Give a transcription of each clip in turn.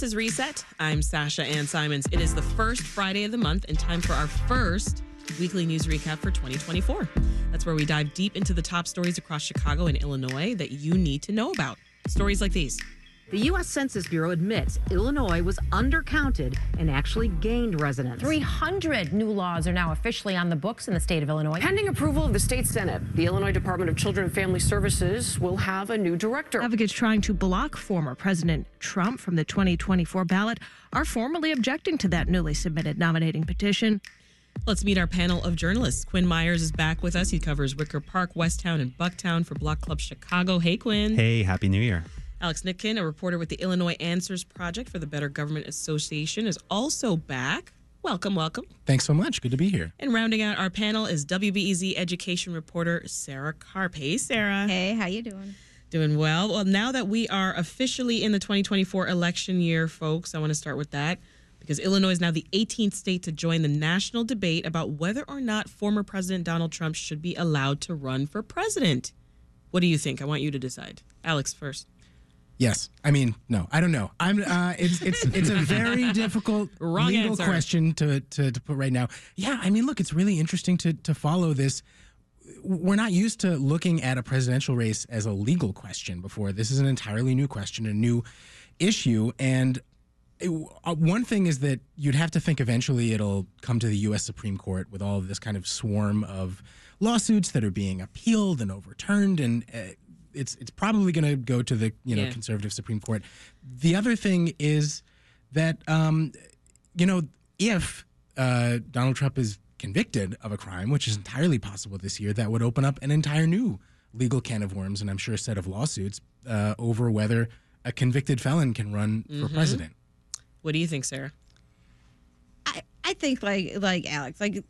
This is Reset. I'm Sasha Ann Simons. It is the first Friday of the month and time for our first weekly news recap for 2024. That's where we dive deep into the top stories across Chicago and Illinois that you need to know about. Stories like these. The U.S. Census Bureau admits Illinois was undercounted and actually gained residents. 300 new laws are now officially on the books in the state of Illinois. Pending approval of the state Senate, the Illinois Department of Children and Family Services will have a new director. Advocates trying to block former President Trump from the 2024 ballot are formally objecting to that newly submitted nominating petition. Let's meet our panel of journalists. Quinn Myers is back with us. He covers Wicker Park, Westtown, and Bucktown for Block Club Chicago. Hey, Quinn. Hey, Happy New Year. Alex Nitkin, a reporter with the Illinois Answers Project for the Better Government Association, is also back. Welcome, welcome. Thanks so much. Good to be here. And rounding out our panel is WBEZ education reporter Sarah Karp. Hey, Sarah. Hey, how you doing? Doing well. Well, now that we are officially in the 2024 election year, folks, I want to start with that because Illinois is now the 18th state to join the national debate about whether or not former President Donald Trump should be allowed to run for president. What do you think? I want you to decide. Alex first. Yes, I mean no, I don't know. I'm. Uh, it's it's it's a very difficult Wrong legal answer. question to, to to put right now. Yeah, I mean, look, it's really interesting to to follow this. We're not used to looking at a presidential race as a legal question before. This is an entirely new question, a new issue, and it, uh, one thing is that you'd have to think eventually it'll come to the U.S. Supreme Court with all of this kind of swarm of lawsuits that are being appealed and overturned, and uh, it's it's probably going to go to the you know Yeah. conservative Supreme Court. The other thing is that um, you know if uh, Donald Trump is convicted of a crime, which is entirely possible this year, that would open up an entire new legal can of worms, and I'm sure a set of lawsuits uh, over whether a convicted felon can run for president. What do you think, Sarah? I, I think like like Alex, like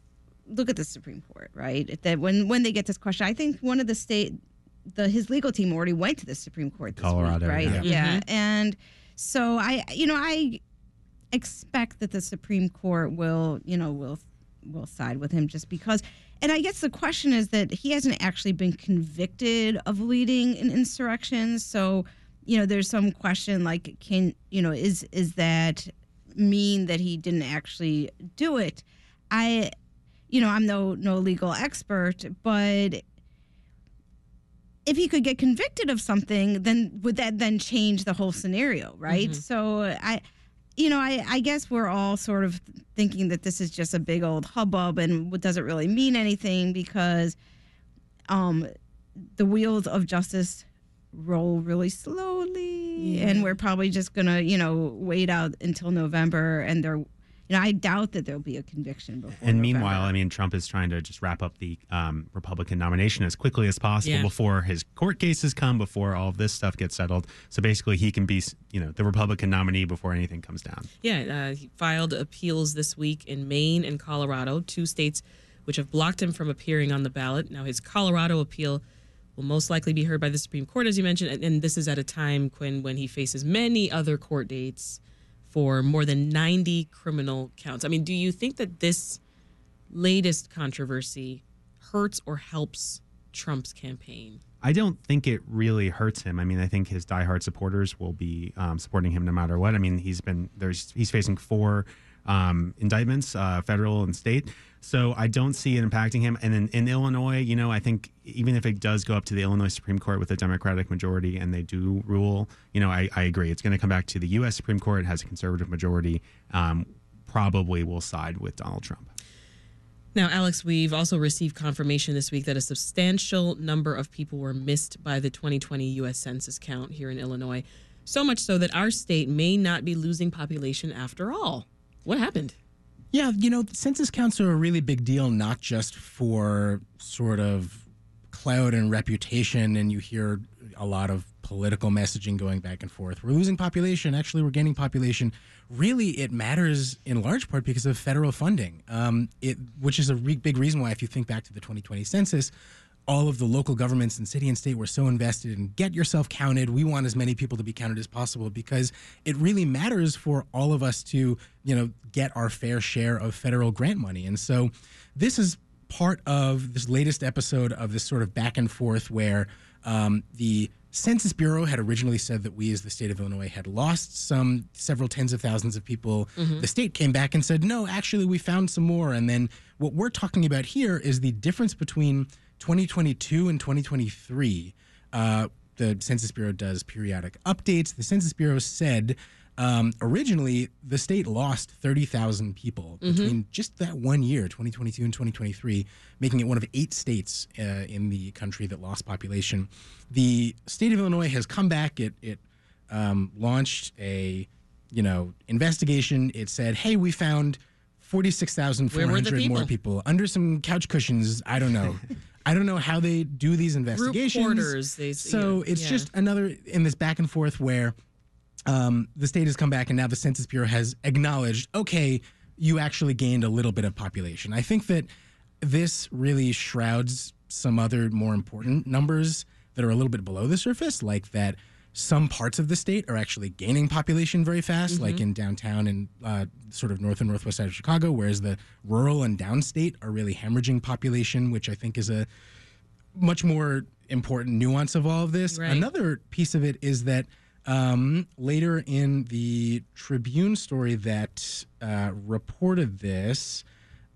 look at the Supreme Court, right? That when when they get this question, I think one of the state the his legal team already went to the Supreme Court this Colorado, week, right? Mm-hmm. yeah. And so I you know, I expect that the Supreme Court will, you know, will will side with him just because and I guess the question is that he hasn't actually been convicted of leading an insurrection. So, you know, there's some question like, can you know, is is that mean that he didn't actually do it? I, you know, I'm no no legal expert, but if he could get convicted of something, then would that then change the whole scenario, right? So I, you know, I, I guess we're all sort of thinking that this is just a big old hubbub and what doesn't really mean anything because um, the wheels of justice roll really slowly. And we're probably just gonna you know wait out until november and there you know i doubt that there'll be a conviction before And meanwhile, I mean, Trump is trying to just wrap up the um, Republican nomination as quickly as possible Yeah. before his court cases come, before all of this stuff gets settled. So basically, he can be, you know, the Republican nominee before anything comes down. Yeah, uh, he filed appeals this week in Maine and Colorado, two states which have blocked him from appearing on the ballot. Now, his Colorado appeal will most likely be heard by the Supreme Court, as you mentioned, and, and this is at a time, Quinn, when he faces many other court dates for more than 90 criminal counts. I mean, do you think that this latest controversy hurts or helps Trump's campaign? I don't think it really hurts him. I mean, I think his diehard supporters will be um, supporting him no matter what. I mean, he's been there's he's facing four um, indictments, uh, federal and state. So I don't see it impacting him. And in, in Illinois, you know, I think even if it does go up to the Illinois Supreme Court with a Democratic majority and they do rule, you know, I, I agree. It's going to come back to the U.S. Supreme Court. It has a conservative majority. Um, probably will side with Donald Trump. Now, Alex, we've also received confirmation this week that a substantial number of people were missed by the 2020 U.S. Census count here in Illinois. So much so that our state may not be losing population after all. What happened? Yeah, you know, census counts are a really big deal, not just for sort of clout and reputation, and you hear a lot of political messaging going back and forth. We're losing population. Actually, we're gaining population. Really, it matters in large part because of federal funding, um, it, which is a re- big reason why, if you think back to the 2020 census, all of the local governments and city and state were so invested in get yourself counted. We want as many people to be counted as possible because it really matters for all of us to, you know, get our fair share of federal grant money. And so this is part of this latest episode of this sort of back and forth where um, the Census Bureau had originally said that we, as the state of Illinois, had lost some several tens of thousands of people. The state came back and said, no, actually, we found some more. And then what we're talking about here is the difference between 2022 and 2023. Uh, the Census Bureau does periodic updates. The Census Bureau said um, originally the state lost 30,000 people between just that one year, 2022 and 2023, making it one of eight states uh, in the country that lost population. The state of Illinois has come back. It, it um, launched a you know investigation. It said, "Hey, we found 46,400 more people? under some couch cushions. I don't know." I don't know how they do these investigations. quarters, they- so yeah, it's yeah. just another in this back and forth where um, the state has come back and now the Census Bureau has acknowledged, okay, you actually gained a little bit of population. I think that this really shrouds some other more important numbers that are a little bit below the surface, like that some parts of the state are actually gaining population very fast, like in downtown and uh, sort of north and northwest side of Chicago, whereas the rural and downstate are really hemorrhaging population, which I think is a much more important nuance of all of this. Right. Another piece of it is that um, later in the Tribune story that uh, reported this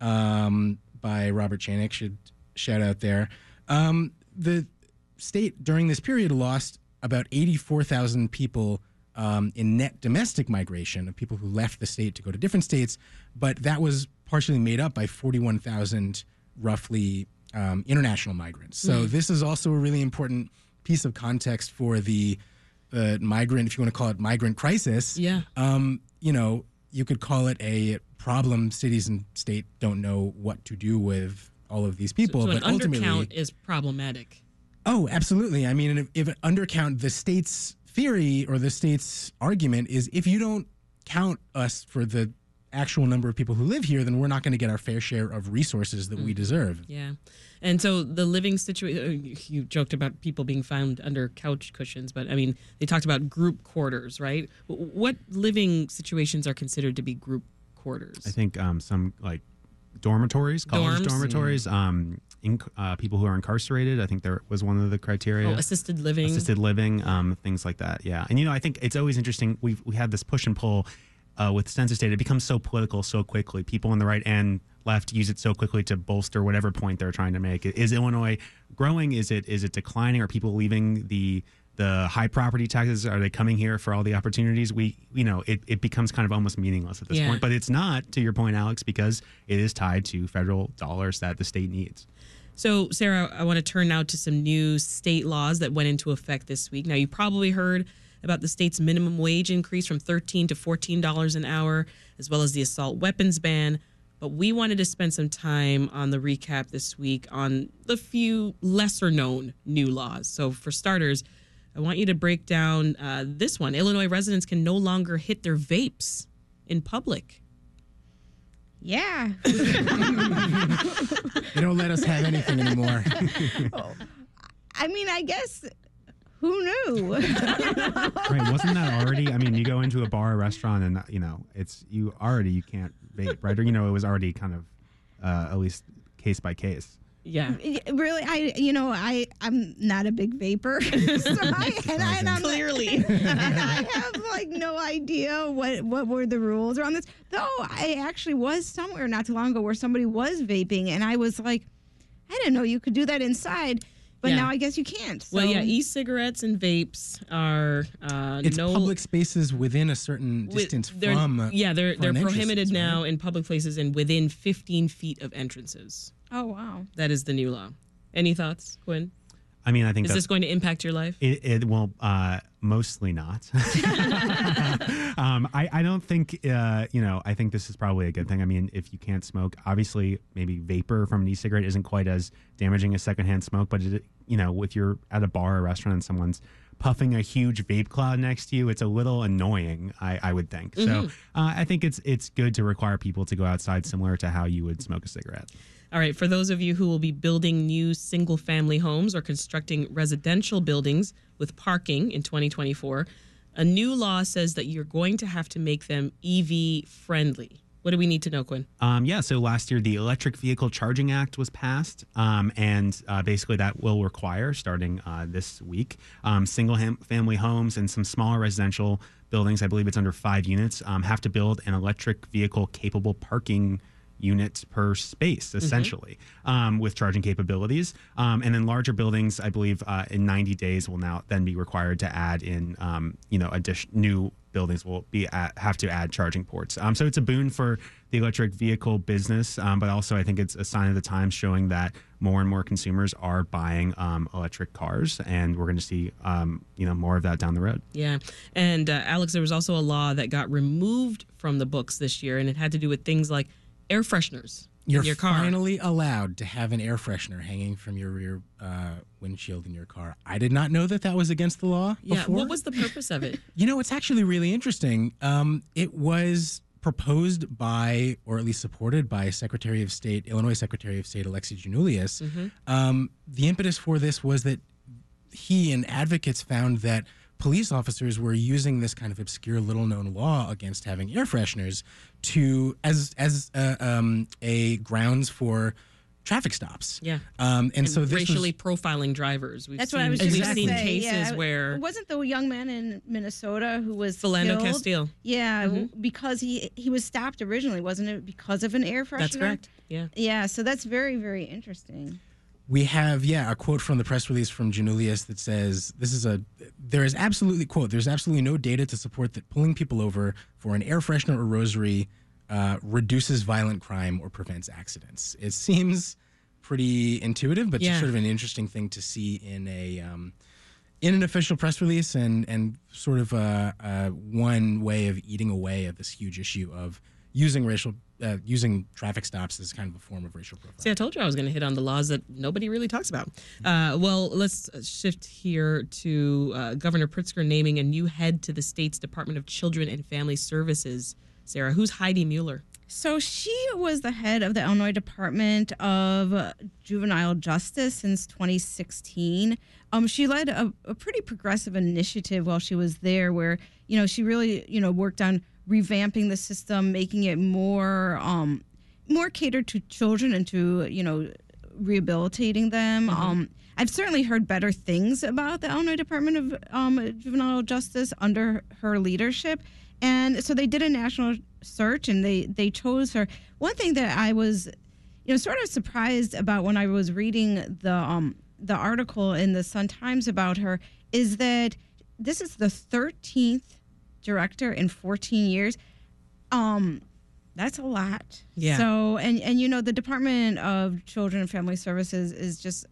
um, by Robert Channick, should shout out there. Um, the state during this period lost about 84,000 people um, in net domestic migration of people who left the state to go to different states, but that was partially made up by 41,000 roughly um, international migrants. So this is also a really important piece of context for the uh, migrant, if you want to call it migrant crisis. Yeah. Um, you know, you could call it a problem. Cities and state don't know what to do with all of these people, so but an ultimately, undercount is problematic. Oh, absolutely. I mean, if, if undercount the state's theory or the state's argument is if you don't count us for the actual number of people who live here, then we're not going to get our fair share of resources that we deserve. Yeah. And so the living situation, you joked about people being found under couch cushions, but I mean, they talked about group quarters, right? What living situations are considered to be group quarters? I think um, some like dormitories, college Dorms? dormitories, um, inc- uh, people who are incarcerated. I think there was one of the criteria. Oh, assisted living. assisted living, um, things like that. Yeah, and you know, I think it's always interesting. We we had this push and pull uh, with census data. It becomes so political so quickly. People on the right and left use it so quickly to bolster whatever point they're trying to make. Is Illinois growing? Is it is it declining? Are people leaving the the high property taxes? Are they coming here for all the opportunities? We you know it, it becomes kind of almost meaningless at this Yeah. point. But it's not to your point, Alex, because it is tied to federal dollars that the state needs. So, Sarah, I want to turn now to some new state laws that went into effect this week. Now, you probably heard about the state's minimum wage increase from 13 to $14 an hour, as well as the assault weapons ban. But we wanted to spend some time on the recap this week on the few lesser known new laws. So, for starters, I want you to break down uh, this one Illinois residents can no longer hit their vapes in public. Yeah. They don't let us have anything anymore. I mean, I guess who knew? Right? Wasn't that already? I mean, you go into a bar or restaurant, and you know, it's you already you can't vape, right? Or you know, it was already kind of uh, at least case by case. Yeah. really, I you know I I'm not a big vapor, so I, and, I, and I'm Clearly. and I have like no idea what what were the rules around this. Though I actually was somewhere not too long ago where somebody was vaping, and I was like, I didn't know you could do that inside, but Yeah. now I guess you can't. Well, yeah, e-cigarettes and vapes are uh, It's no public spaces within a certain wi- distance they're- from. yeah, they're front they're entrances, prohibited right? now in public places and within 15 feet of entrances. Oh wow. That is the new law. Any thoughts, Quinn? I mean, I think Is that's this going to impact your life? It, it will uh, mostly not. um, I, I don't think uh, you know. I think this is probably a good thing. I mean, if you can't smoke, obviously, maybe vapor from an e-cigarette isn't quite as damaging as secondhand smoke. But it, you know, if you're at a bar or restaurant and someone's puffing a huge vape cloud next to you, it's a little annoying. I, I would think. So uh, I think it's it's good to require people to go outside, similar to how you would smoke a cigarette. All right, for those of you who will be building new single family homes or constructing residential buildings with parking in 2024, a new law says that you're going to have to make them EV friendly. What do we need to know, Quinn? Um, yeah, so last year the Electric Vehicle Charging Act was passed, um, and uh, basically that will require, starting uh, this week, um, single ham- family homes and some smaller residential buildings, I believe it's under five units, um, have to build an electric vehicle capable parking unit per space, essentially, um, with charging capabilities. Um, and then larger buildings, I believe, uh, in 90 days will now then be required to add in, um, you know, addition new buildings will be at, have to add charging ports. Um, so it's a boon for the electric vehicle business, um, but also I think it's a sign of the times showing that more and more consumers are buying um, electric cars, and we're going to see, um, you know, more of that down the road. Yeah. And uh, Alex, there was also a law that got removed from the books this year, and it had to do with things like air fresheners You're in your car. finally allowed to have an air freshener hanging from your rear uh, windshield in your car. I did not know that that was against the law. yeah. before. What was the purpose of it? You know, it's actually really interesting. Um, it was proposed by, or at least supported by, Secretary of State, Illinois Secretary of State Alexi Giannoulias. Um, the impetus for this was that he and advocates found that police officers were using this kind of obscure, little-known law against having air fresheners to as as uh, um, a grounds for traffic stops. Yeah. Um, and, And so this racially was, profiling drivers. We've That's seen, what I was we've just Exactly. going to seen cases yeah, where wasn't the young man in Minnesota who was Philando killed? Castile. Yeah, Mhm. because he he was stopped originally, wasn't it? Because of an air freshener. That's correct. Yeah. Yeah, so that's very very interesting. We have, yeah, a quote from the press release from Giannoulias that says, "This is a there is absolutely quote there's absolutely no data to support that pulling people over for an air freshener or rosary uh, reduces violent crime or prevents accidents." It seems pretty intuitive, but Yeah. just sort of an interesting thing to see in a um, in an official press release and and sort of a, a one way of eating away at this huge issue of using racial uh, using traffic stops as kind of a form of racial profiling. See, I told you I was going to hit on the laws that nobody really talks about. Uh, well, let's shift here to uh, Governor Pritzker naming a new head to the state's Department of Children and Family Services. Sarah, who's Heidi Mueller? So she was the head of the Illinois Department of Juvenile Justice since 2016. Um, she led a, a pretty progressive initiative while she was there, where you know she really you know worked on revamping the system, making it more um, more catered to children and to you know rehabilitating them. Um, I've certainly heard better things about the Illinois Department of um, Juvenile Justice under her leadership. And so they did a national search and they, they chose her. One thing that I was, you know, sort of surprised about when I was reading the um, the article in the Sun Times about her is that this is the 13th director in 14 years. Um, that's a lot. Yeah. So and and you know the Department of Children and Family Services is just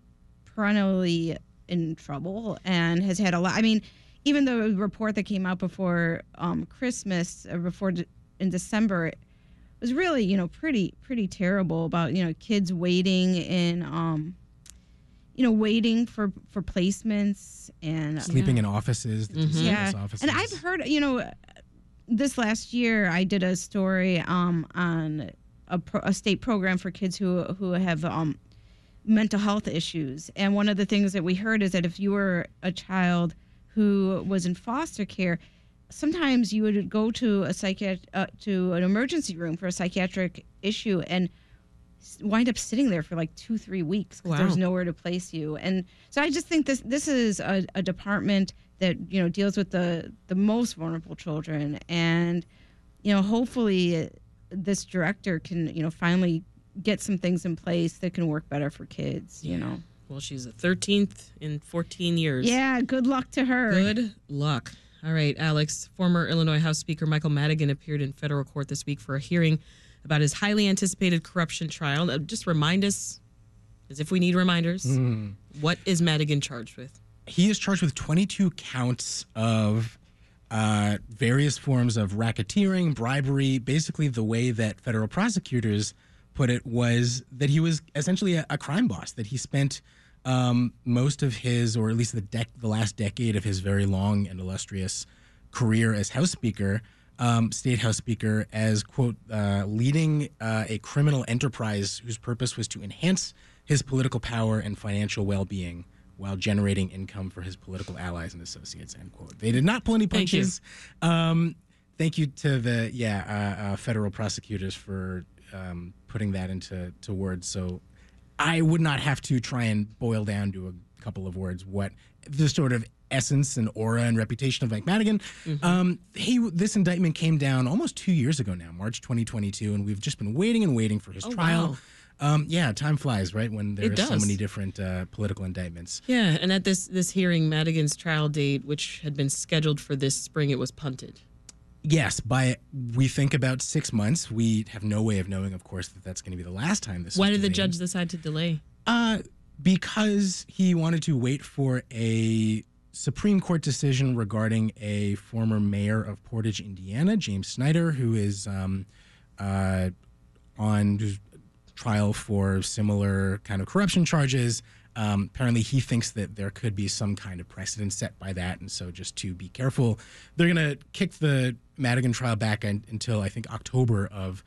perennially in trouble and has had a lot. I mean, even the report that came out before um, Christmas, uh, before de- in December, it was really you know pretty pretty terrible about you know kids waiting in um, you know waiting for for placements and sleeping in offices, the Mhm. yeah, offices. and I've heard, you know, this last year I did a story um, on a, pro, a state program for kids who who have um, mental health issues, and one of the things that we heard is that if you were a child who was in foster care, sometimes you would go to a psychiat uh, to an emergency room for a psychiatric issue and s- wind up sitting there for like two three weeks because Wow. there's nowhere to place you and so i just think this this is a, a department that you know deals with the the most vulnerable children and you know hopefully uh, this director can you know finally get some things in place that can work better for kids you know Well, she's the 13th in 14 years. yeah good luck to her Good luck. All right, Alex. Former Illinois House Speaker Michael Madigan appeared in federal court this week for a hearing about his highly anticipated corruption trial. Uh, just remind us, as if we need reminders, what is Madigan charged with? he is charged with 22 counts of uh, various forms of racketeering, bribery. Basically, the way that federal prosecutors put it was that he was essentially a, a crime boss. That he spent um, most of his, or at least the dec- the last decade of his very long and illustrious career as House Speaker, um, State House Speaker, as quote uh, leading uh, a criminal enterprise whose purpose was to enhance his political power and financial well-being while generating income for his political allies and associates. End quote. They did not pull any punches. Thank you. Um, thank you to the yeah uh, uh, federal prosecutors for um, putting that into to words. So I would not have to try and boil down to a couple of words what the sort of essence and aura and reputation of Mike Madigan. Um, he this indictment came down almost two years ago now, March 2022, and we've just been waiting and waiting for his trial. wow. Um, yeah, time flies, right? When there It are so many different uh, political indictments. Yeah, and at this this hearing, Madigan's trial date, which had been scheduled for this spring, it was punted. Yes, by we think about six months. We have no way of knowing, of course, that that's going to be the last time this. Why did the judge decide to delay? Uh, because he wanted to wait for a Supreme Court decision regarding a former mayor of Portage, Indiana, James Snyder, who is um, uh, on trial for similar kind of corruption charges. Um, apparently, he thinks that there could be some kind of precedent set by that, and so just to be careful, they're going to kick the Madigan trial back un- until I think October of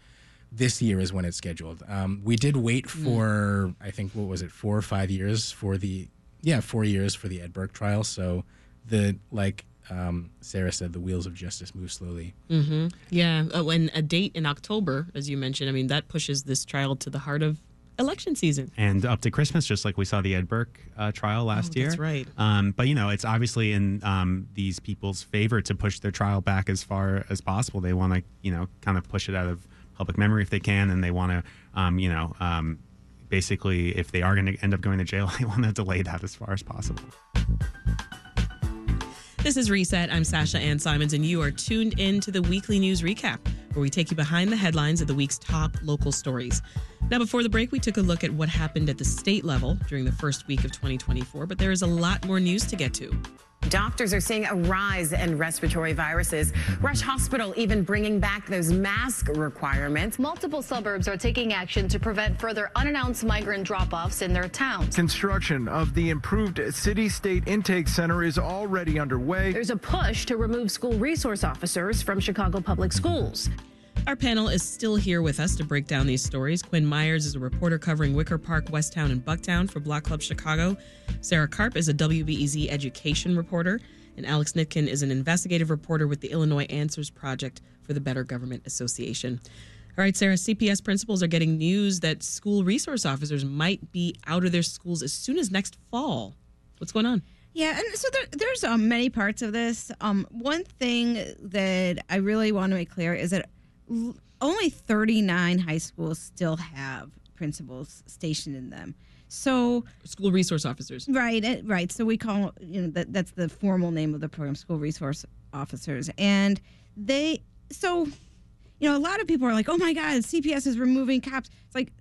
this year is when it's scheduled. Um, we did wait for I think what was it four or five years for the yeah four years for the Ed Burke trial. So the like um, Sarah said, the wheels of justice move slowly. Yeah, uh, when a date in October, as you mentioned, I mean that pushes this trial to the heart of election season. and up to Christmas, just like we saw the Ed Burke uh, trial last Oh, year. that's right. Um, but you know, it's obviously in um, these people's favor to push their trial back as far as possible. They want to, you know, kind of push it out of public memory if they can, and they want to, um, you know, um, basically, if they are going to end up going to jail, they want to delay that as far as possible. This is Reset. I'm Sasha Ann Simons, and you are tuned in to the weekly news recap, where we take you behind the headlines of the week's top local stories. Now, before the break, we took a look at what happened at the state level during the first week of 2024, but there is a lot more news to get to. Doctors are seeing a rise in respiratory viruses. Rush Hospital even bringing back those mask requirements. Multiple suburbs are taking action to prevent further unannounced migrant drop offs in their towns. Construction of the improved city state intake center is already underway. There's a push to remove school resource officers from Chicago public schools. Our panel is still here with us to break down these stories. Quinn Myers is a reporter covering Wicker Park, Westtown, and Bucktown for Block Club Chicago. Sarah Karp is a WBEZ education reporter. And Alex Nitkin is an investigative reporter with the Illinois Answers Project for the Better Government Association. All right, Sarah, CPS principals are getting news that school resource officers might be out of their schools as soon as next fall. What's going on? Yeah, and so there, there's um, many parts of this. Um, one thing that I really want to make clear is that only 39 high schools still have principals stationed in them. So School resource officers. Right, eh, right. So we call you know that that's the formal name of the program, school resource officers, and they so you know a lot of people are like, oh my god, CPS is removing cops. It's like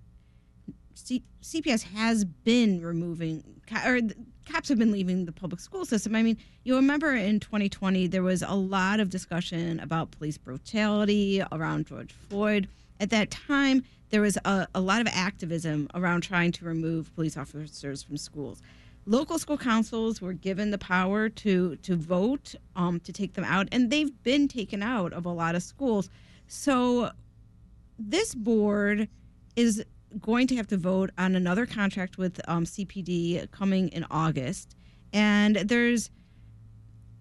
C- CPS has been removing or cops have been leaving the public school system. I mean, you remember in 2020 there was a lot of discussion about police brutality around George Floyd. At that time, there was a, a lot of activism around trying to remove police officers from schools. Local school councils were given the power to to vote um, to take them out, and they've been taken out of a lot of schools. So this board is going to have to vote on another contract with um, CPD coming in August, and there's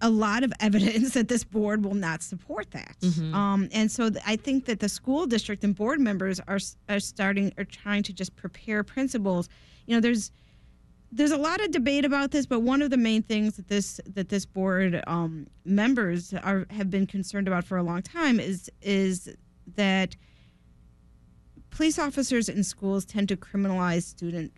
a lot of evidence that this board will not support that. Um, and so th- I think that the school district and board members are are starting are trying to just prepare principals. You know, there's there's a lot of debate about this, but one of the main things that this that this board um, members are have been concerned about for a long time is is that police officers in schools tend to criminalize student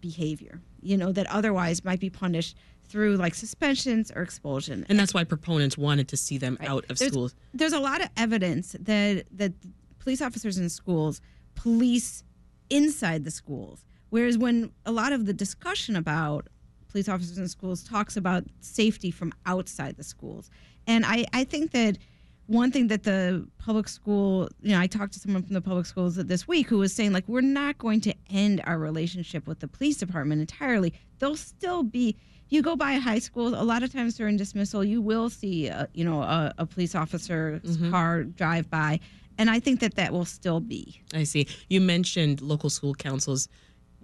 behavior. You know that otherwise might be punished through like suspensions or expulsion. And that's why proponents wanted to see them out of there's, schools. There's a lot of evidence that that police officers in schools police inside the schools, whereas when a lot of the discussion about police officers in schools talks about safety from outside the schools, and I I think that one thing that the public school, you know, I talked to someone from the public schools this week who was saying like we're not going to end our relationship with the police department entirely. They'll still be you go by a high school, a lot of times during dismissal, you will see, a, you know, a, a police officer's mm-hmm. car drive by, and I think that that will still be. I see. You mentioned local school councils.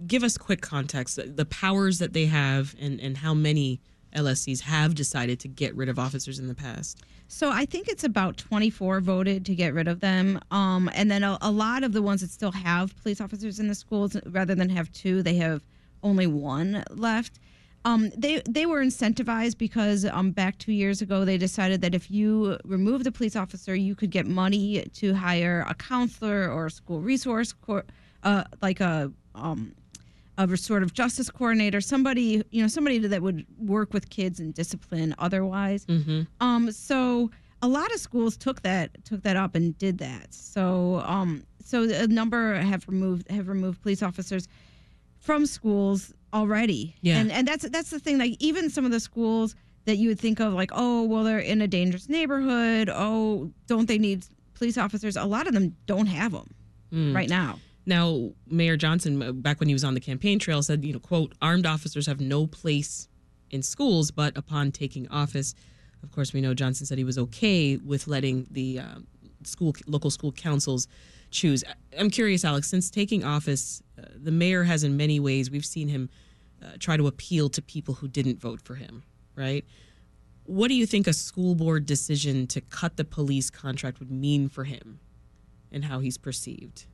Give us quick context, the powers that they have and, and how many LSCs have decided to get rid of officers in the past. So I think it's about 24 voted to get rid of them. Um, and then a, a lot of the ones that still have police officers in the schools, rather than have two, they have only one left. Um, they they were incentivized because um, back two years ago they decided that if you remove the police officer, you could get money to hire a counselor or a school resource, uh, like a um, a restorative justice coordinator, somebody you know somebody that would work with kids and discipline otherwise. Um, so a lot of schools took that took that up and did that. So um, so a number have removed have removed police officers from schools already. Yeah. And and that's that's the thing. Like even some of the schools that you would think of like, oh, well, they're in a dangerous neighborhood. Oh, don't they need police officers? A lot of them don't have them Mm. right now. Now, Mayor Johnson, uh, back when he was on the campaign trail, said, you know, quote, armed officers have no place in schools, but upon taking office, of course, we know Johnson said he was okay with letting the uh, school, local school councils choose. I'm curious, Alex, since taking office, uh, the mayor has in many ways, we've seen him uh, try to appeal to people who didn't vote for him, right? What do you think a school board decision to cut the police contract would mean for him and how he's perceived?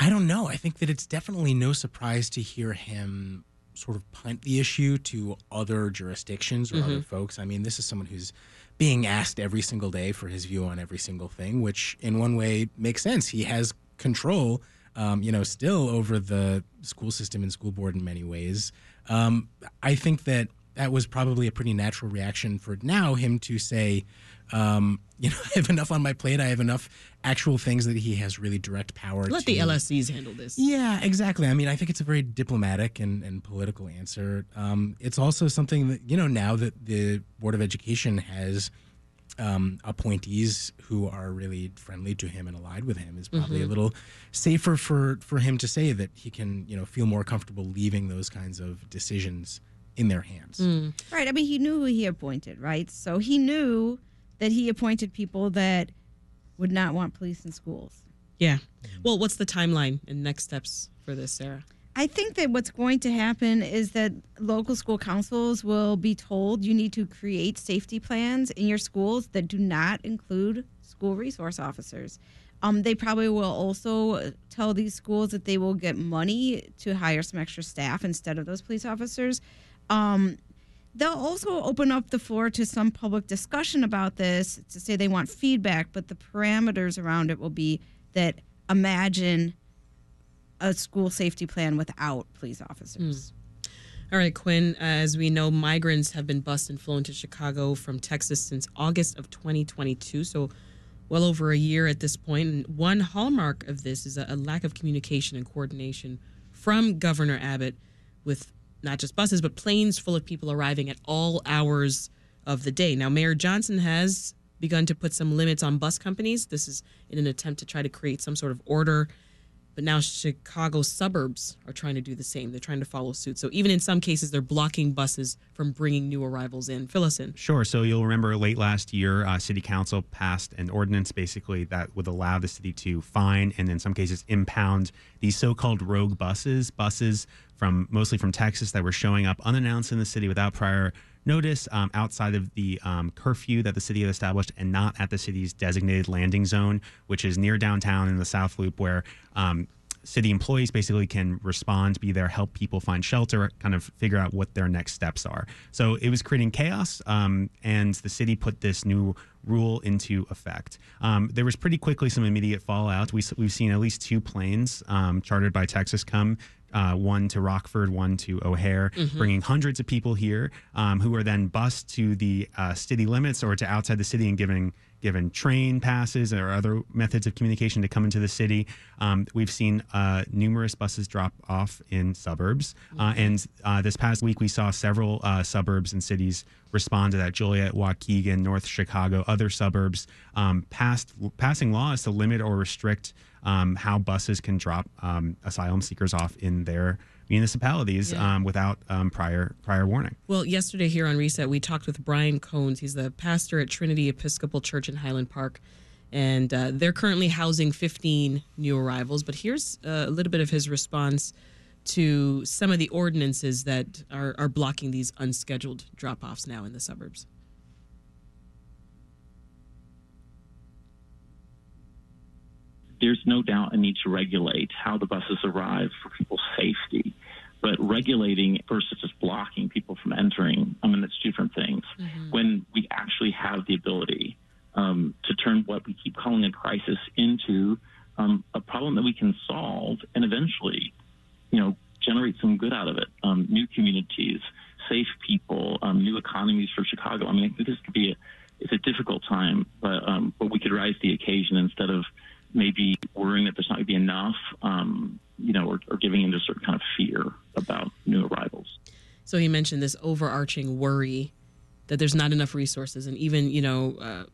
I don't know. I think that it's definitely no surprise to hear him sort of punt the issue to other jurisdictions or other Mhm. folks. I mean, this is someone who's being asked every single day for his view on every single thing, which in one way makes sense. He has control, um, you know, still over the school system and school board in many ways. Um, I think that that was probably a pretty natural reaction for now him to say, um, you know, I have enough on my plate. I have enough actual things that he has really direct power Let to. the LSCs handle this. Yeah, exactly. I mean, I think it's a very diplomatic and, and political answer. Um, it's also something that, you know, now that the Board of Education has um, appointees who are really friendly to him and allied with him, is probably a Mhm. little safer for, for him to say that he can, you know, feel more comfortable leaving those kinds of decisions in their hands. Mm. Right. I mean, he knew who he appointed, right? So he knew that he appointed people that would not want police in schools. Yeah. Well, what's the timeline and next steps for this, Sarah? I think that what's going to happen is that local school councils will be told you need to create safety plans in your schools that do not include school resource officers. Um, they probably will also tell these schools that they will get money to hire some extra staff instead of those police officers. Um, they'll also open up the floor to some public discussion about this to say they want feedback, but the parameters around it will be that imagine a school safety plan without police officers. All right, Quinn, as we know, migrants have been bused and flown to Chicago from Texas since August of 2022. So, well over a year at this point. And one hallmark of this is a lack of communication and coordination from Governor Abbott with not just buses, but planes full of people arriving at all hours of the day. Now, Mayor Johnson has begun to put some limits on bus companies. This is in an attempt to try to create some sort of order. But now Chicago suburbs are trying to do the same. They're trying to follow suit. So even in some cases, they're blocking buses from bringing new arrivals in. Fill us in. Sure. So you'll remember late last year, uh, City Council passed an ordinance basically that would allow the city to fine and in some cases impound these so-called rogue buses, buses from mostly from Texas that were showing up unannounced in the city without prior notice um, outside of the um, curfew that the city had established and not at the city's designated landing zone, which is near downtown in the South Loop, where um, city employees basically can respond, be there, help people find shelter, kind of figure out what their next steps are. So it was creating chaos, um, and the city put this new rule into effect. Um, there was pretty quickly some immediate fallout. We, we've seen at least two planes um, chartered by Texas come. Uh, one to Rockford, one to O'Hare, Mhm. bringing hundreds of people here, um, who are then bused to the uh, city limits or to outside the city and given given train passes or other methods of communication to come into the city. Um, we've seen uh, numerous buses drop off in suburbs, uh, and uh, this past week we saw several uh, suburbs and cities respond to that. Joliet, Waukegan, North Chicago, other suburbs um, passed passing laws to limit or restrict um, how buses can drop um, asylum seekers off in their municipalities Yeah. um, without um, prior prior warning. Well, yesterday here on Reset, we talked with Brian Cones. He's the pastor at Trinity Episcopal Church in Highland Park. And uh, they're currently housing 15 new arrivals. But here's uh, a little bit of his response to some of the ordinances that are, are blocking these unscheduled drop offs now in the suburbs. There's no doubt a need to regulate how the buses arrive for people's safety. But regulating versus just blocking people from entering, I mean, that's two different things. When we actually have the ability um, to turn what we keep calling a crisis into um, a problem that we can solve and eventually, you know, generate some good out of it. Um, new communities, safe people, um, new economies for Chicago. I mean, I think this could be a, it's a difficult time, but um, but we could rise to the occasion instead of maybe worrying that there's not going to be enough, um, you know, or, or giving into certain kind of fear about new arrivals. So he mentioned this overarching worry that there's not enough resources, and even you know, uh,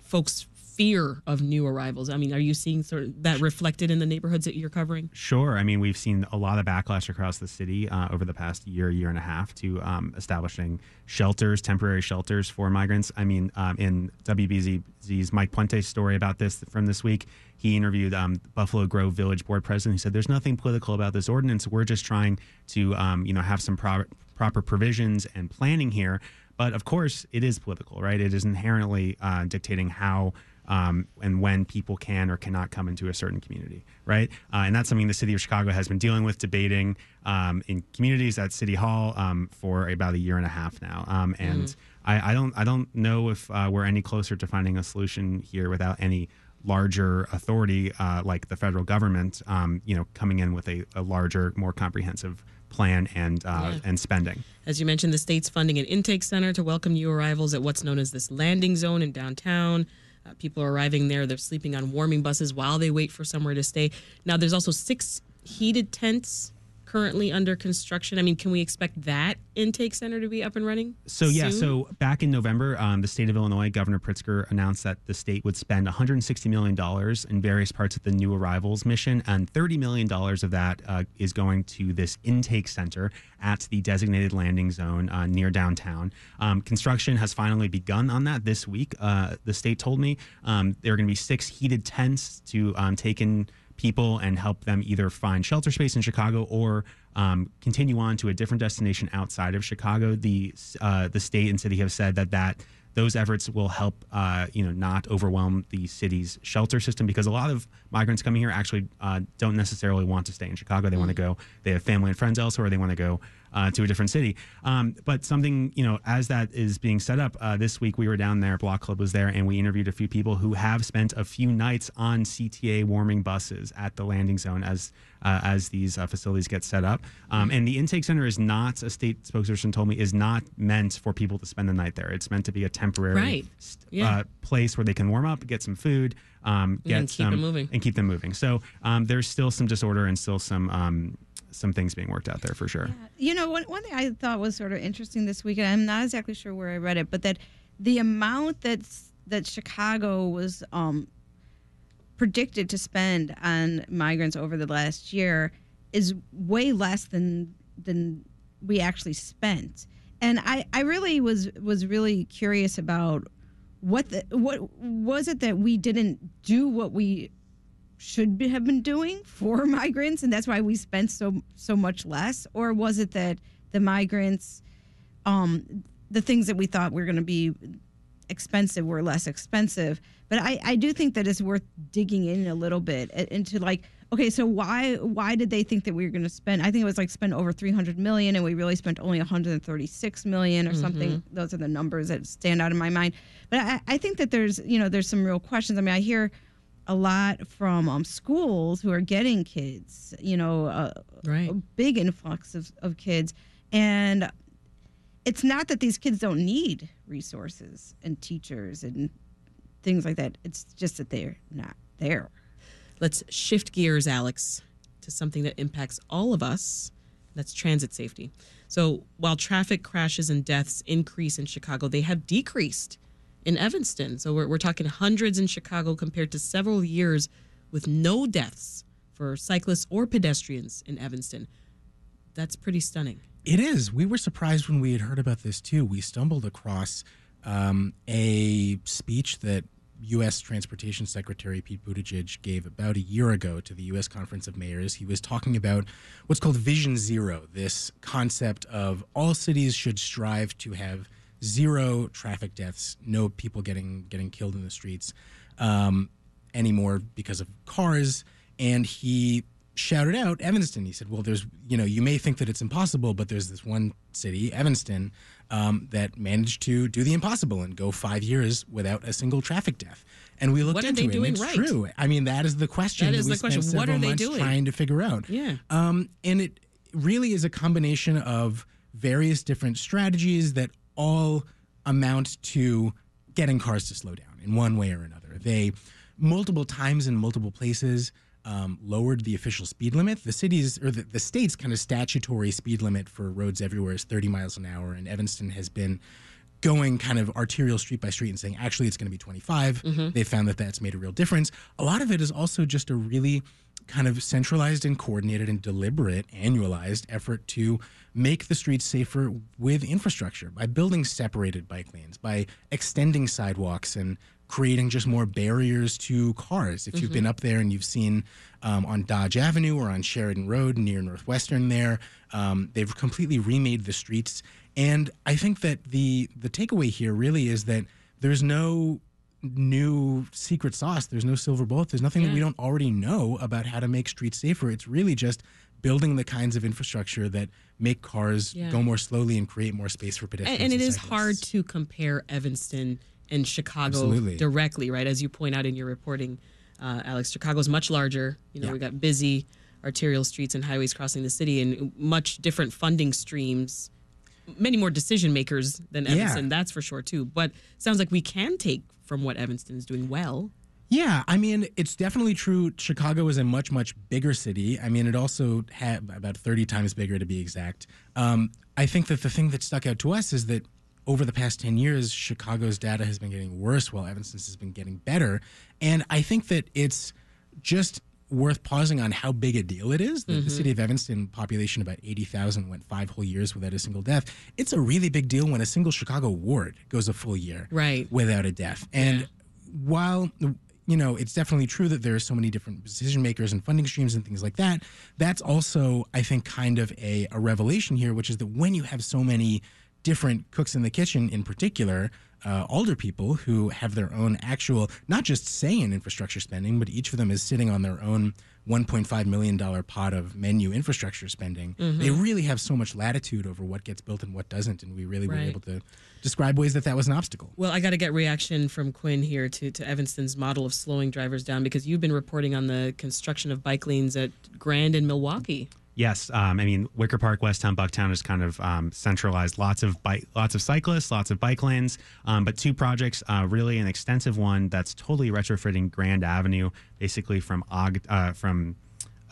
folks' fear of new arrivals. I mean, are you seeing sort of that reflected in the neighborhoods that you're covering? Sure. I mean, we've seen a lot of backlash across the city uh, over the past year, year and a half to um, establishing shelters, temporary shelters for migrants. I mean, um, in WBEZ's Mike Puente story about this from this week, he interviewed um, Buffalo Grove Village Board President. He said, "There's nothing political about this ordinance. We're just trying to, um, you know, have some pro- proper provisions and planning here." But of course, it is political, right? It is inherently uh, dictating how um, and when people can or cannot come into a certain community, right? Uh, and that's something the city of Chicago has been dealing with, debating um, in communities at City Hall um, for about a year and a half now. Um, and Mhm. I, I don't, I don't know if uh, we're any closer to finding a solution here without any larger authority uh, like the federal government, um, you know, coming in with a, a larger, more comprehensive plan and uh, Yeah. and spending. As you mentioned, the state's funding an intake center to welcome new arrivals at what's known as this landing zone in downtown. Uh, people are arriving there. They're sleeping on warming buses while they wait for somewhere to stay. Now, there's also six heated tents currently under construction. I mean, can we expect that intake center to be up and running? So yeah, so back in November, um, the state of Illinois, Governor Pritzker announced that the state would spend 160 million dollars in various parts of the new arrivals mission, and 30 million dollars of that uh, is going to this intake center at the designated landing zone uh, near downtown. Um, construction has finally begun on that this week. Uh, the state told me um, there are going to be six heated tents to um, take in people and help them either find shelter space in Chicago or um, continue on to a different destination outside of Chicago. The uh, the state and city have said that that those efforts will help uh, you know not overwhelm the city's shelter system because a lot of migrants coming here actually uh, don't necessarily want to stay in Chicago. They want to go. They have family and friends elsewhere. They want to go. Uh, to a different city, um, but something you know, as that is being set up uh, this week, we were down there. Block Club was there, and we interviewed a few people who have spent a few nights on CTA warming buses at the landing zone as uh, as these uh, facilities get set up. Um, and the intake center is not a state spokesperson told me is not meant for people to spend the night there. It's meant to be a temporary Right. st- Yeah. uh, place where they can warm up, get some food, um, get And keep some them moving. and keep them moving. So um, there's still some disorder and still some um, some things being worked out there for sure. You know, one, one thing I thought was sort of interesting this weekend, I'm not exactly sure where I read it, but that the amount that's that Chicago was um, predicted to spend on migrants over the last year is way less than than we actually spent. And I, I really was was really curious about what the what was it that we didn't do what we should be, have been doing for migrants and that's why we spent so so much less? Or was it that the migrants um the things that we thought were going to be expensive were less expensive? But I, I do think that it's worth digging in a little bit into like okay so why why did they think that we were going to spend i think it was like spend over 300 million and we really spent only 136 million or something. Mhm. those are the numbers that stand out in my mind. But I, I think that there's you know there's some real questions. I mean i hear a lot from um, schools who are getting kids you know uh, right. a big influx of, of kids and it's not that these kids don't need resources and teachers and things like that it's just that they're not there Let's shift gears, Alex, to something that impacts all of us. That's transit safety. So while traffic crashes and deaths increase in Chicago, they have decreased in Evanston. So we're, we're talking hundreds in Chicago compared to several years with no deaths for cyclists or pedestrians in Evanston. That's pretty stunning. It is. We were surprised when we had heard about this too. We stumbled across um, a speech that U.S. Transportation Secretary Pete Buttigieg gave about a year ago to the U.S. Conference of Mayors. He was talking about what's called Vision Zero, this concept of all cities should strive to have zero traffic deaths, no people getting getting killed in the streets um, anymore because of cars. And he shouted out Evanston. He said, "Well, there's you know you may think that it's impossible, but there's this one city, Evanston, um, that managed to do the impossible and go five years without a single traffic death." And we looked What are into they it, doing and it's right? true. I mean, that is the question. That is we the question. What are they doing? Trying to figure out. Yeah. Um, and it really is a combination of various different strategies that all amount to getting cars to slow down in one way or another. They multiple times in multiple places um, lowered the official speed limit. The city's or the, the state's kind of statutory speed limit for roads everywhere is 30 miles an hour, and Evanston has been going kind of arterial street by street and saying actually it's going to be 25 they found that that's made a real difference a lot of it is also just a really kind of centralized and coordinated and deliberate annualized effort to make the streets safer with infrastructure by building separated bike lanes by extending sidewalks and creating just more barriers to cars. If you've been up there and you've seen um, on dodge avenue or on sheridan road near northwestern there um, they've completely remade the streets. And I think that the the takeaway here really is that there's no new secret sauce. There's no silver bullet. There's nothing that we don't already know about how to make streets safer. It's really just building the kinds of infrastructure that make cars Yeah. go more slowly and create more space for pedestrians. and, and it is hard to compare Evanston and Chicago Absolutely. directly, right? As you point out in your reporting, uh, Alex, Chicago's much larger. You know, Yeah. we got busy arterial streets and highways crossing the city, and much different funding streams. Many more decision makers than Yeah. Evanston, that's for sure too. But sounds like we can take from what Evanston is doing well. Yeah, I mean, it's definitely true. Chicago is a much, much bigger city. I mean, it also had about 30 times bigger to be exact. Um, I think that the thing that stuck out to us is that over the past 10 years, Chicago's data has been getting worse while Evanston's has been getting better. And I think that it's just worth pausing on how big a deal it is. that The mm-hmm. city of Evanston, population about 80,000, went five whole years without a single death. It's a really big deal when a single Chicago ward goes a full year Right. without a death. And while you know it's definitely true that there are so many different decision makers and funding streams and things like that, that's also I think kind of a, a revelation here, which is that when you have so many different cooks in the kitchen, in particular. Uh, alderpeople who have their own actual, not just say in infrastructure spending, but each of them is sitting on their own $1.5 million pot of menu infrastructure spending. They really have so much latitude over what gets built and what doesn't. And we really were able to describe ways that that was an obstacle. Well, I got to get reaction from Quinn here to, to Evanston's model of slowing drivers down because you've been reporting on the construction of bike lanes at Grand and Milwaukee. Yes, um, I mean Wicker Park, Westtown, Bucktown is kind of um, centralized. Lots of bike, lots of cyclists, lots of bike lanes, um, but two projects. Uh, really, an extensive one that's totally retrofitting Grand Avenue, basically from Og, uh, from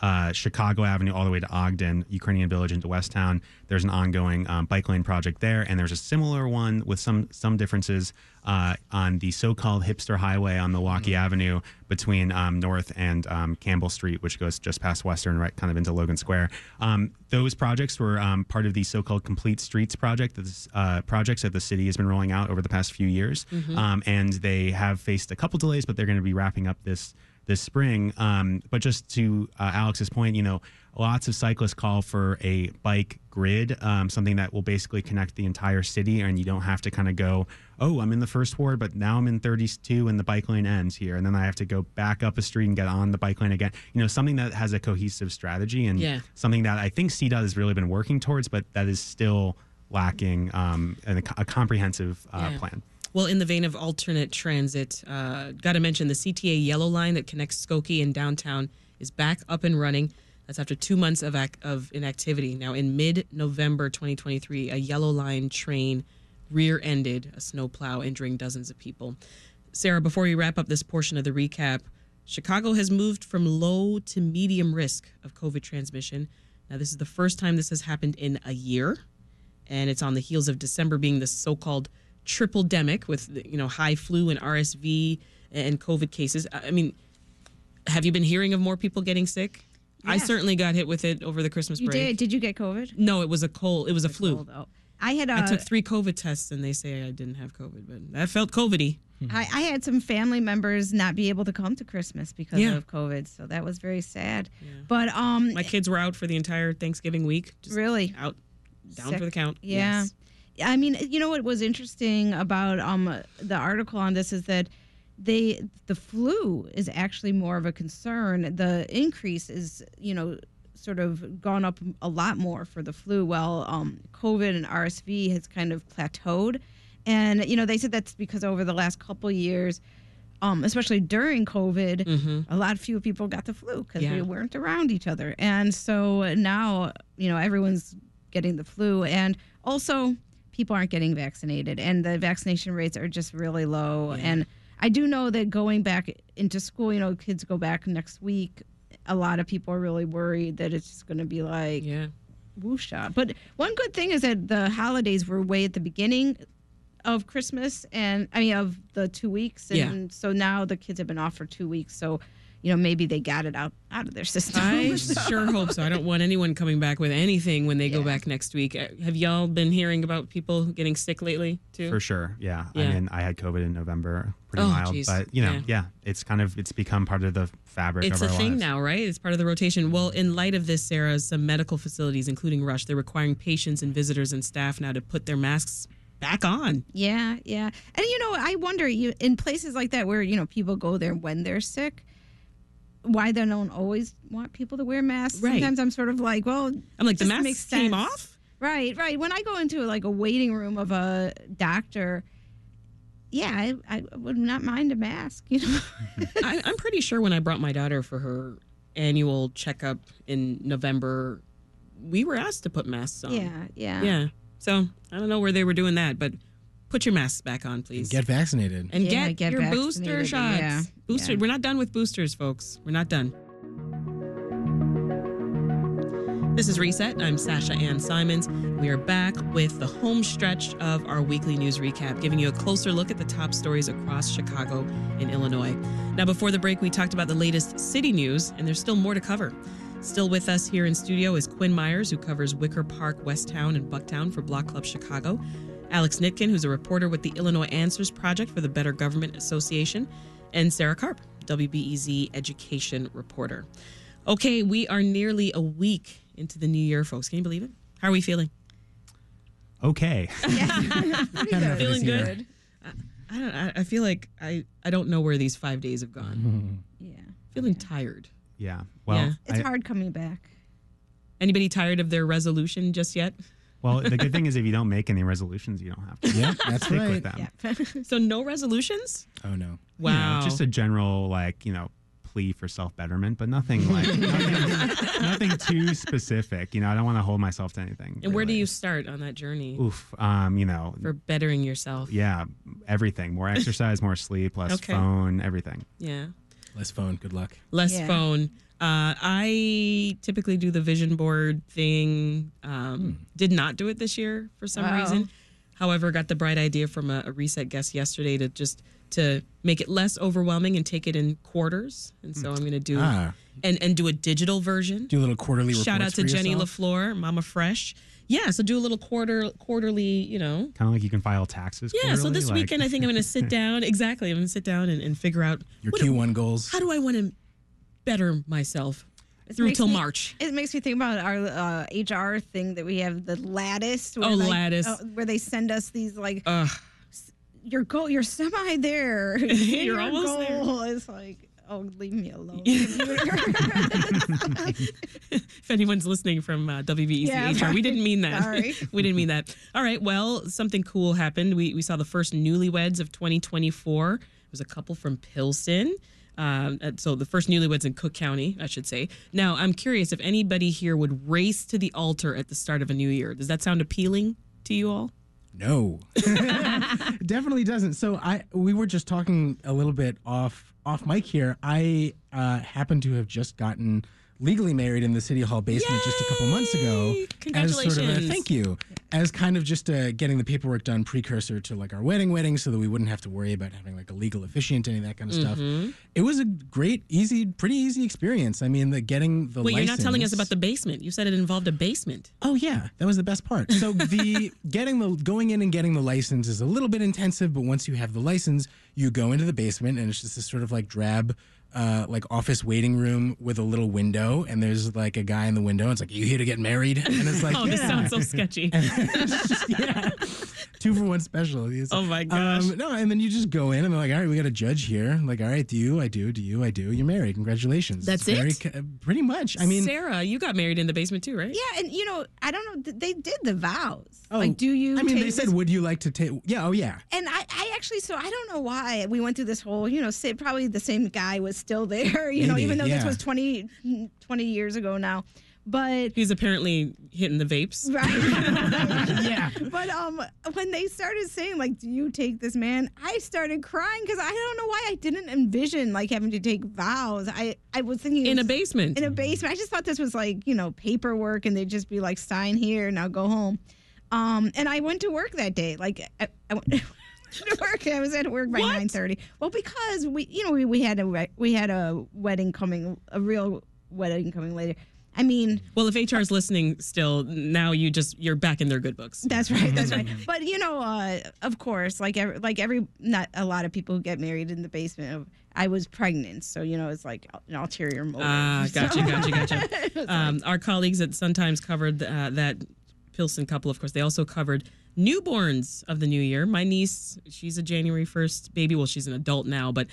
uh, Chicago Avenue all the way to Ogden, Ukrainian Village into Westtown. There's an ongoing um, bike lane project there, and there's a similar one with some some differences uh, on the so-called hipster highway on Milwaukee Avenue between um, North and um, Campbell Street, which goes just past Western, right, kind of into Logan Square. Um, those projects were um, part of the so-called Complete Streets project, uh, projects that the city has been rolling out over the past few years, um, and they have faced a couple delays, but they're going to be wrapping up this this spring. Um, but just to uh, Alex's point, you know, lots of cyclists call for a bike grid, um, something that will basically connect the entire city, and you don't have to kind of go, oh, I'm in the first ward, but now I'm in 32, and the bike lane ends here, and then I have to go back up a street and get on the bike lane again. You know, something that has a cohesive strategy, and Yeah. something that I think CDOT has really been working towards, but that is still lacking um, a, a comprehensive uh, Yeah. plan. Well, in the vein of alternate transit, uh, got to mention the CTA Yellow Line that connects Skokie and downtown is back up and running. That's after two months of ac- of inactivity. Now, in mid-November 2023, a Yellow Line train rear-ended a snowplow, injuring dozens of people. Sarah, before we wrap up this portion of the recap, Chicago has moved from low to medium risk of COVID transmission. Now, this is the first time this has happened in a year and it's on the heels of December being the so-called triple demic with you know high flu and RSV and COVID cases. I mean, have you been hearing of more people getting sick? I certainly got hit with it over the Christmas You break. did? Did you get COVID? No, it was a cold. It was a flu. Cold, oh. I had a, I took three COVID tests and they say I didn't have COVID, but that felt COVIDy. I, I had some family members not be able to come to Christmas because Yeah. of COVID, so that was very sad. But um, My kids were out for the entire Thanksgiving week. Just really out, down Sick. for the count. Yeah. Yes. I mean, you know what was interesting about um the article on this is that they the flu is actually more of a concern. The increase is, you know, sort of gone up a lot more for the flu while um COVID and RSV has kind of plateaued. And you know, they said that's because over the last couple years um, especially during COVID, a lot fewer people got the flu because Yeah. we weren't around each other. And so now, you know, everyone's getting the flu. And also, people aren't getting vaccinated, and the vaccination rates are just really low. And I do know that going back into school, you know, kids go back next week. A lot of people are really worried that it's just going to be like yeah. whoosha. But one good thing is that the holidays were way at the beginning of Christmas and I mean of the two weeks, and so now the kids have been off for two weeks. So, you know, maybe they got it out out of their system. I So- sure hope so. I don't want anyone coming back with anything when they go back next week. Uh, Have y'all been hearing about people getting sick lately too? For sure, yeah. Yeah. I mean, I had COVID in November, pretty Oh, mild, geez. but you know, Yeah. yeah. it's kind of it's become part of the fabric It's of a our thing lives. now, right? It's part of the rotation. Well, in light of this, Sarah, some medical facilities, including Rush, they're requiring patients and visitors and staff now to put their masks back on. Yeah, yeah. And you know, I wonder you in places like that where, you know, people go there when they're sick, why they don't always want people to wear masks. Right. Sometimes I'm sort of like, well, I'm like, the mask makes came sense. off? Right, right. When I go into like a waiting room of a doctor, yeah, I, I would not mind a mask, you know. I, I'm pretty sure when I brought my daughter for her annual checkup in November, we were asked to put masks on. Yeah, yeah. Yeah. So I don't know where they were doing that, but put your masks back on, please. Get vaccinated. and Yeah, get, get your booster shots. yeah, Booster. yeah. We're not done with boosters, folks. We're not done. This is Reset. I'm Sasha Ann Simons. We are back with the home stretch of our weekly news recap, giving you a closer look at the top stories across Chicago and Illinois. Now, before the break, we talked about the latest city news, and there's still more to cover. Still with us here in studio is Quinn Myers, who covers Wicker Park, Westtown, and Bucktown for Block Club Chicago. Alex Nitkin, who's a reporter with the Illinois Answers Project for the Better Government Association, and Sarah Karp, WBEZ education reporter. Okay, we are nearly a week into the new year, folks. Can you believe it? How are we feeling? Okay. Yeah. Feeling good. I, I don't. I, I feel like I. I don't know where these five days have gone. yeah. Feeling tired. yeah. Well, Yeah. It's I- hard coming back. Anybody tired of their resolution just yet? Well, the good thing is if you don't make any resolutions, you don't have to. Yeah, that's stick right. with them. So no resolutions. Oh no. You know, Wow. just a general like you know plea for self betterment, but nothing like nothing, nothing too specific. You know, I don't want to hold myself to anything. and where do you start on that journey Oof. Um. You know. for bettering yourself? yeah. Everything. More exercise. More sleep. Less Okay. phone. Everything. Yeah. Less phone. Good luck. Less Yeah. phone. Uh, I typically do the vision board thing. Um, Did not do it this year for some Oh. reason. However, got the bright idea from a, a reset guest yesterday to just to make it less overwhelming and take it in quarters. And so I'm going to do Ah. and and do a digital version. Do a little quarterly Shout out to for Jenny yourself? LaFleur, Mama Fresh. Yeah, so do a little quarter quarterly, you know. Kind of like you can file taxes. Yeah, so this like- weekend I think I'm going to sit down. Exactly, I'm going to sit down and, and figure out Your Q1 goals. how do I want to better myself It through till me- March. It makes me think about our uh, HR thing that we have the lattice. Oh, like, Lattice. uh, where they send us these like Ugh. your goal. You're semi there. You're Your almost there. goal is like oh, leave me alone. if anyone's listening from uh, WBEZ Yeah, HR, we didn't mean that. Sorry. we didn't mean that. All right. Well, something cool happened. We, we saw the first newlyweds of 2024. It was a couple from Pilsen. Um, and so the first newlyweds in Cook County, I should say. Now, I'm curious if anybody here would race to the altar at the start of a new year. Does that sound appealing to you all? No, definitely doesn't. So I we were just talking a little bit off off mic here. I uh, happen to have just gotten legally married in the city hall basement just a couple months ago. As sort of a thank you, as kind of just uh, getting the paperwork done precursor to like our wedding, wedding, so that we wouldn't have to worry about having like a legal officiant, any of that kind of stuff. Mhm. It was a great, easy, pretty easy experience. I mean, the getting the license. Wait, you're not telling us about the basement. You said it involved a basement. Oh yeah, that was the best part. So the getting the going in and getting the license is a little bit intensive, but once you have the license, you go into the basement and it's just this sort of like drab uh, like office waiting room with a little window, and there's like a guy in the window. And it's like, "Are you here to get married?" And it's like, oh, this sounds so sketchy. Yeah, two for one special. It's- Oh my gosh. Um, no, and then you just go in and they're like, all right, we got a judge here. Like, all right, do you? I do. Do you? I do. You're married. Congratulations. That's It's it? ca- pretty much. I mean, Sarah, you got married in the basement too, right? Yeah, and you know, I don't know. They did the vows. Oh, like, do you? I mean, take they said, this- would you like to take? Yeah. Oh, yeah. And I, I actually, so I don't know why we went through this whole, you know, say probably the same guy was still there, you know, even though this was 20, 20 years ago now. But He's apparently hitting the vapes. Right. yeah. But um, when they started saying like, "Do you take this man?" I started crying because I don't know why I didn't envision like having to take vows. I I was thinking it In a basement. In a basement. I just thought this was like you know paperwork, and they'd just be like, "Sign here, now go home." Um, and I went to work that day. Like I, I went. to work. I was at work by nine thirty. Well, because we, you know, we, we had a we- we had a wedding coming, a real wedding coming later. I mean, Well, if HR is listening still, now you just you're back in their good books. That's right. That's right. But you know, uh, of course, like every, like every not a lot of people who get married in the basement. Of, I was pregnant, so you know it's like an ulterior motive. Ah, gotcha, So- gotcha, gotcha. Um, our colleagues at Sun Times covered uh, that Pilsen couple. Of course, they also covered newborns of the new year. My niece, she's a January first baby. Well, she's an adult now, but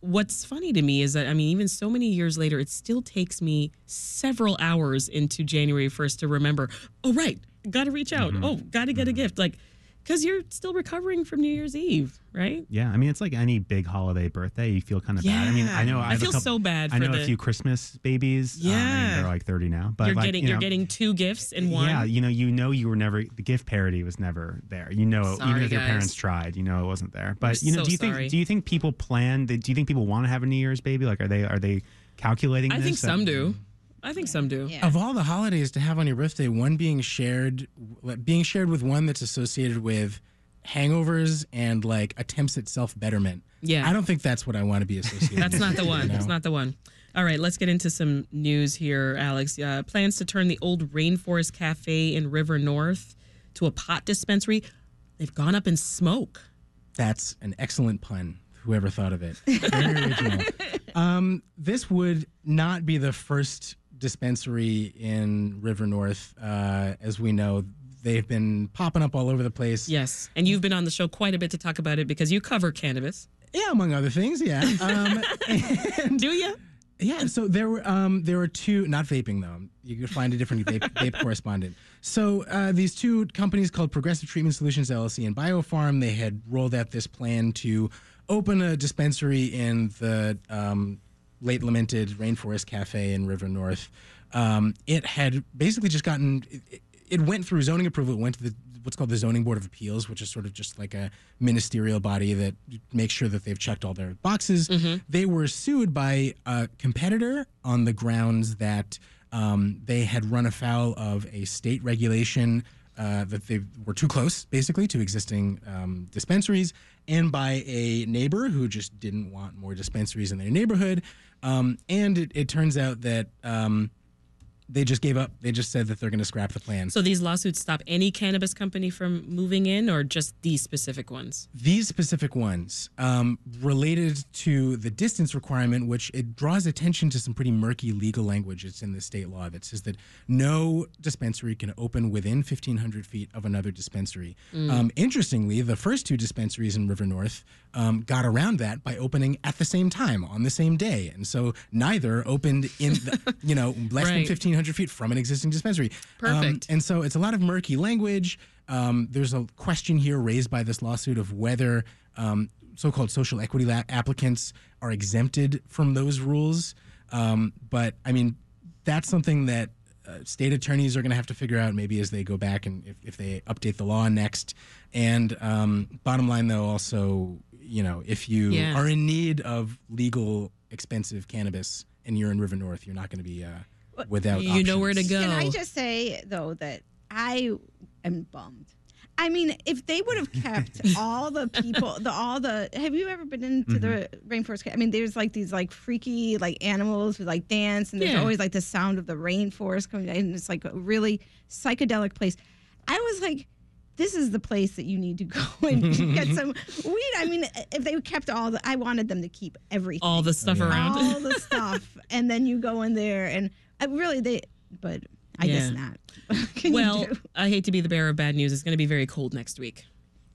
what's funny to me is that I mean, even so many years later, it still takes me several hours into January first to remember. Oh, right, got to reach out. Mm-hmm. Oh, got to get a mm-hmm. gift, like because you're still recovering from New Year's Eve, right? Yeah, I mean it's like any big holiday birthday, you feel kind of bad. I mean, I know Yeah. I feel couple- so bad I know the- a few Christmas babies. um, I mean, Yeah. they're like thirty now, but you're like, getting you you're know, getting two gifts in one. Yeah, you know, you know, you were never the gift parity was never there. You know, even Sorry, if your parents tried, you know, it wasn't there. But you know, so do you think do you think people plan? Do you think people want to have a New Year's baby? Like, are they are they calculating? I this? think some do. I think some do. Of all the holidays to have on your birthday, one being shared, being shared with one that's associated with hangovers and like attempts at self betterment. Yeah. I don't think that's what I want to be associated. That's with, not the one. you know? It's not the one. All right, let's get into some news here, Alex. Uh, plans to turn the old Rainforest Cafe in River North to a pot dispensary. They've gone up in smoke. That's an excellent pun. Whoever thought of it. Very original. Um, this would not be the first dispensary in River North. Uh, as we know, they've been popping up all over the place. Yes, and you've been on the show quite a bit to talk about it because you cover cannabis. Yeah, among other things. Yeah. Um, Do you? Yeah, so there were um, there were two not vaping though. You could find a different vape, vape correspondent. So uh, these two companies called Progressive Treatment Solutions LLC and BioPharm they had rolled out this plan to open a dispensary in the um, late lamented Rainforest Cafe in River North. Um, it had basically just gotten it, it went through zoning approval. It went to the what's called the Zoning Board of Appeals, which is sort of just like a ministerial body that makes sure that they've checked all their boxes. They were sued by a competitor on the grounds that um, they had run afoul of a state regulation uh, that they were too close, basically, to existing um, dispensaries, and by a neighbor who just didn't want more dispensaries in their neighborhood. Um, and it, it turns out that um, they just gave up. They just said that they're going to scrap the plan. So these lawsuits stop any cannabis company from moving in, or just these specific ones? These specific ones um, related to the distance requirement, which it draws attention to some pretty murky legal language. It's in the state law that says that no dispensary can open within 1,500 feet of another dispensary. Mm. Um, interestingly, the first two dispensaries in River North um, got around that by opening at the same time on the same day, and so neither opened in, the, you know, less right. than 1,500 feet from an existing dispensary. Um, Perfect. Um, and so it's a lot of murky language. Um, there's a question here raised by this lawsuit of whether um, so-called social equity la- applicants are exempted from those rules. Um, but I mean, that's something that uh, state attorneys are going to have to figure out maybe as they go back and if, if they update the law next. And um, bottom line, though, also, you know, if you yeah. are in need of legal expensive cannabis and you're in River North, you're not going to be. Uh, without You know where to go. Can I just say though that I am bummed. I mean, if they would have kept all the people, the all the. Have you ever been into the mm-hmm. rainforest? I mean, there's like these like freaky like animals who like dance, and there's Yeah. always like the sound of the rainforest coming, and it's like a really psychedelic place. I was like. This is the place that you need to go and get some weed. I mean, if they kept all the, I wanted them to keep everything, All the stuff around. all the stuff, and then you go in there and I really they, but I guess not. What can you well? I hate to be the bearer of bad news. It's going to be very cold next week.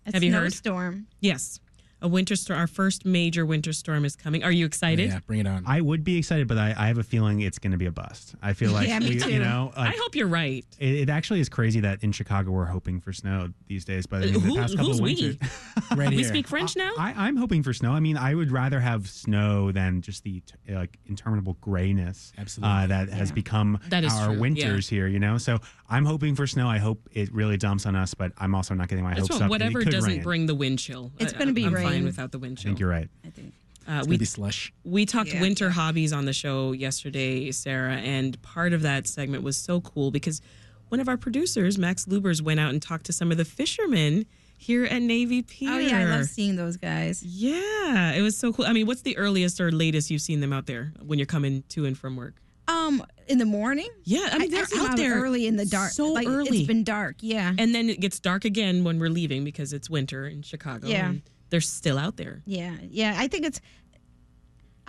A Have you heard? Storm. Yes. A winter storm. Our first major winter storm is coming. Are you excited? Yeah, bring it on. I would be excited, but I, I have a feeling it's going to be a bust. I feel like Yeah, me we- too. you know, I hope you're right. it, it actually is crazy that in Chicago we're hoping for snow these days. But I mean, Who- the past couple who's of we? winters, right We here. speak French now? I, I'm hoping for snow. I mean, I would rather have snow than just the t- like interminable grayness Absolutely. uh, that has become That is our true, winters here. You know, so I'm hoping for snow. I hope it really dumps on us, but I'm also not getting my That's hopes what, up. whatever it doesn't rain. bring the wind chill. It's gonna be I'm rain. fine without the wind chill. I think you're right. I think. Uh, It's we be slush. we talked Yeah. winter hobbies on the show yesterday, Sarah, and part of that segment was so cool because one of our producers, Max Lubbers, went out and talked to some of the fishermen here at Navy Pier. Oh yeah, I love seeing those guys. Yeah, it was so cool. I mean, what's the earliest or latest you've seen them out there when you're coming to and from work? Um, in the morning. Yeah, I mean they're them out there early in the dark. so like, early. It's been dark. Yeah. and then it gets dark again when we're leaving because it's winter in Chicago. Yeah. and they're still out there. Yeah, yeah. I think it's.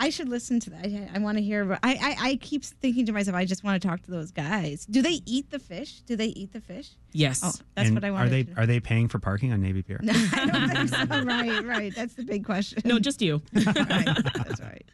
I should listen to that. I, I want to hear. About, I, I I keep thinking to myself, I just want to talk to those guys. Do they eat the fish? Do they eat the fish? Yes. Oh, that's And what I want. Are they to- are they paying for parking on Navy Pier? I don't think so. Right, right. That's the big question. No, just you. right. That's right.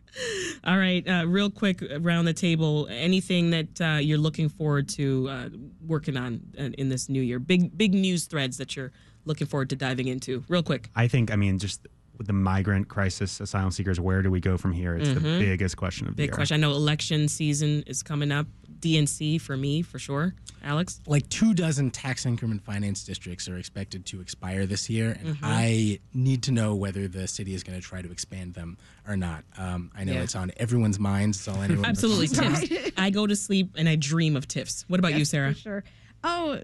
All right, uh, real quick around the table. Anything that uh, you're looking forward to uh, working on in, in this new year? Big big news threads that you're looking forward to diving into. Real quick. I think. I mean, just with the migrant crisis, asylum seekers. Where do we go from here? It's the biggest question of the Big year. question. I know election season is coming up. DNC for me for sure. Alex. Like two dozen tax increment finance districts are expected to expire this year, and Mm-hmm. I need to know whether the city is going to try to expand them or not. Um, I know Yeah. it's on everyone's minds. It's all anyone. Absolutely, tiffs. about. I go to sleep and I dream of tiffs. What about you, Sarah? For sure. Oh,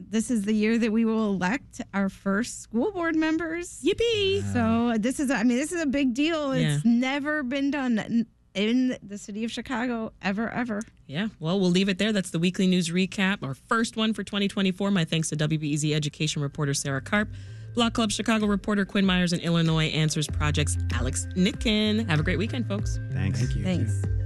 this is the year that we will elect our first school board members. Yippee! So this is, I mean, this is a big deal. It's Yeah. never been done in the city of Chicago ever, ever. Yeah, well, we'll leave it there. That's the weekly news recap, our first one for 2024. My thanks to WBEZ education reporter Sarah Karp, Block Club Chicago reporter Quinn Myers, and Illinois Answers Project's Alex Nitkin. Have a great weekend, folks. Thanks. Thank you. Thanks.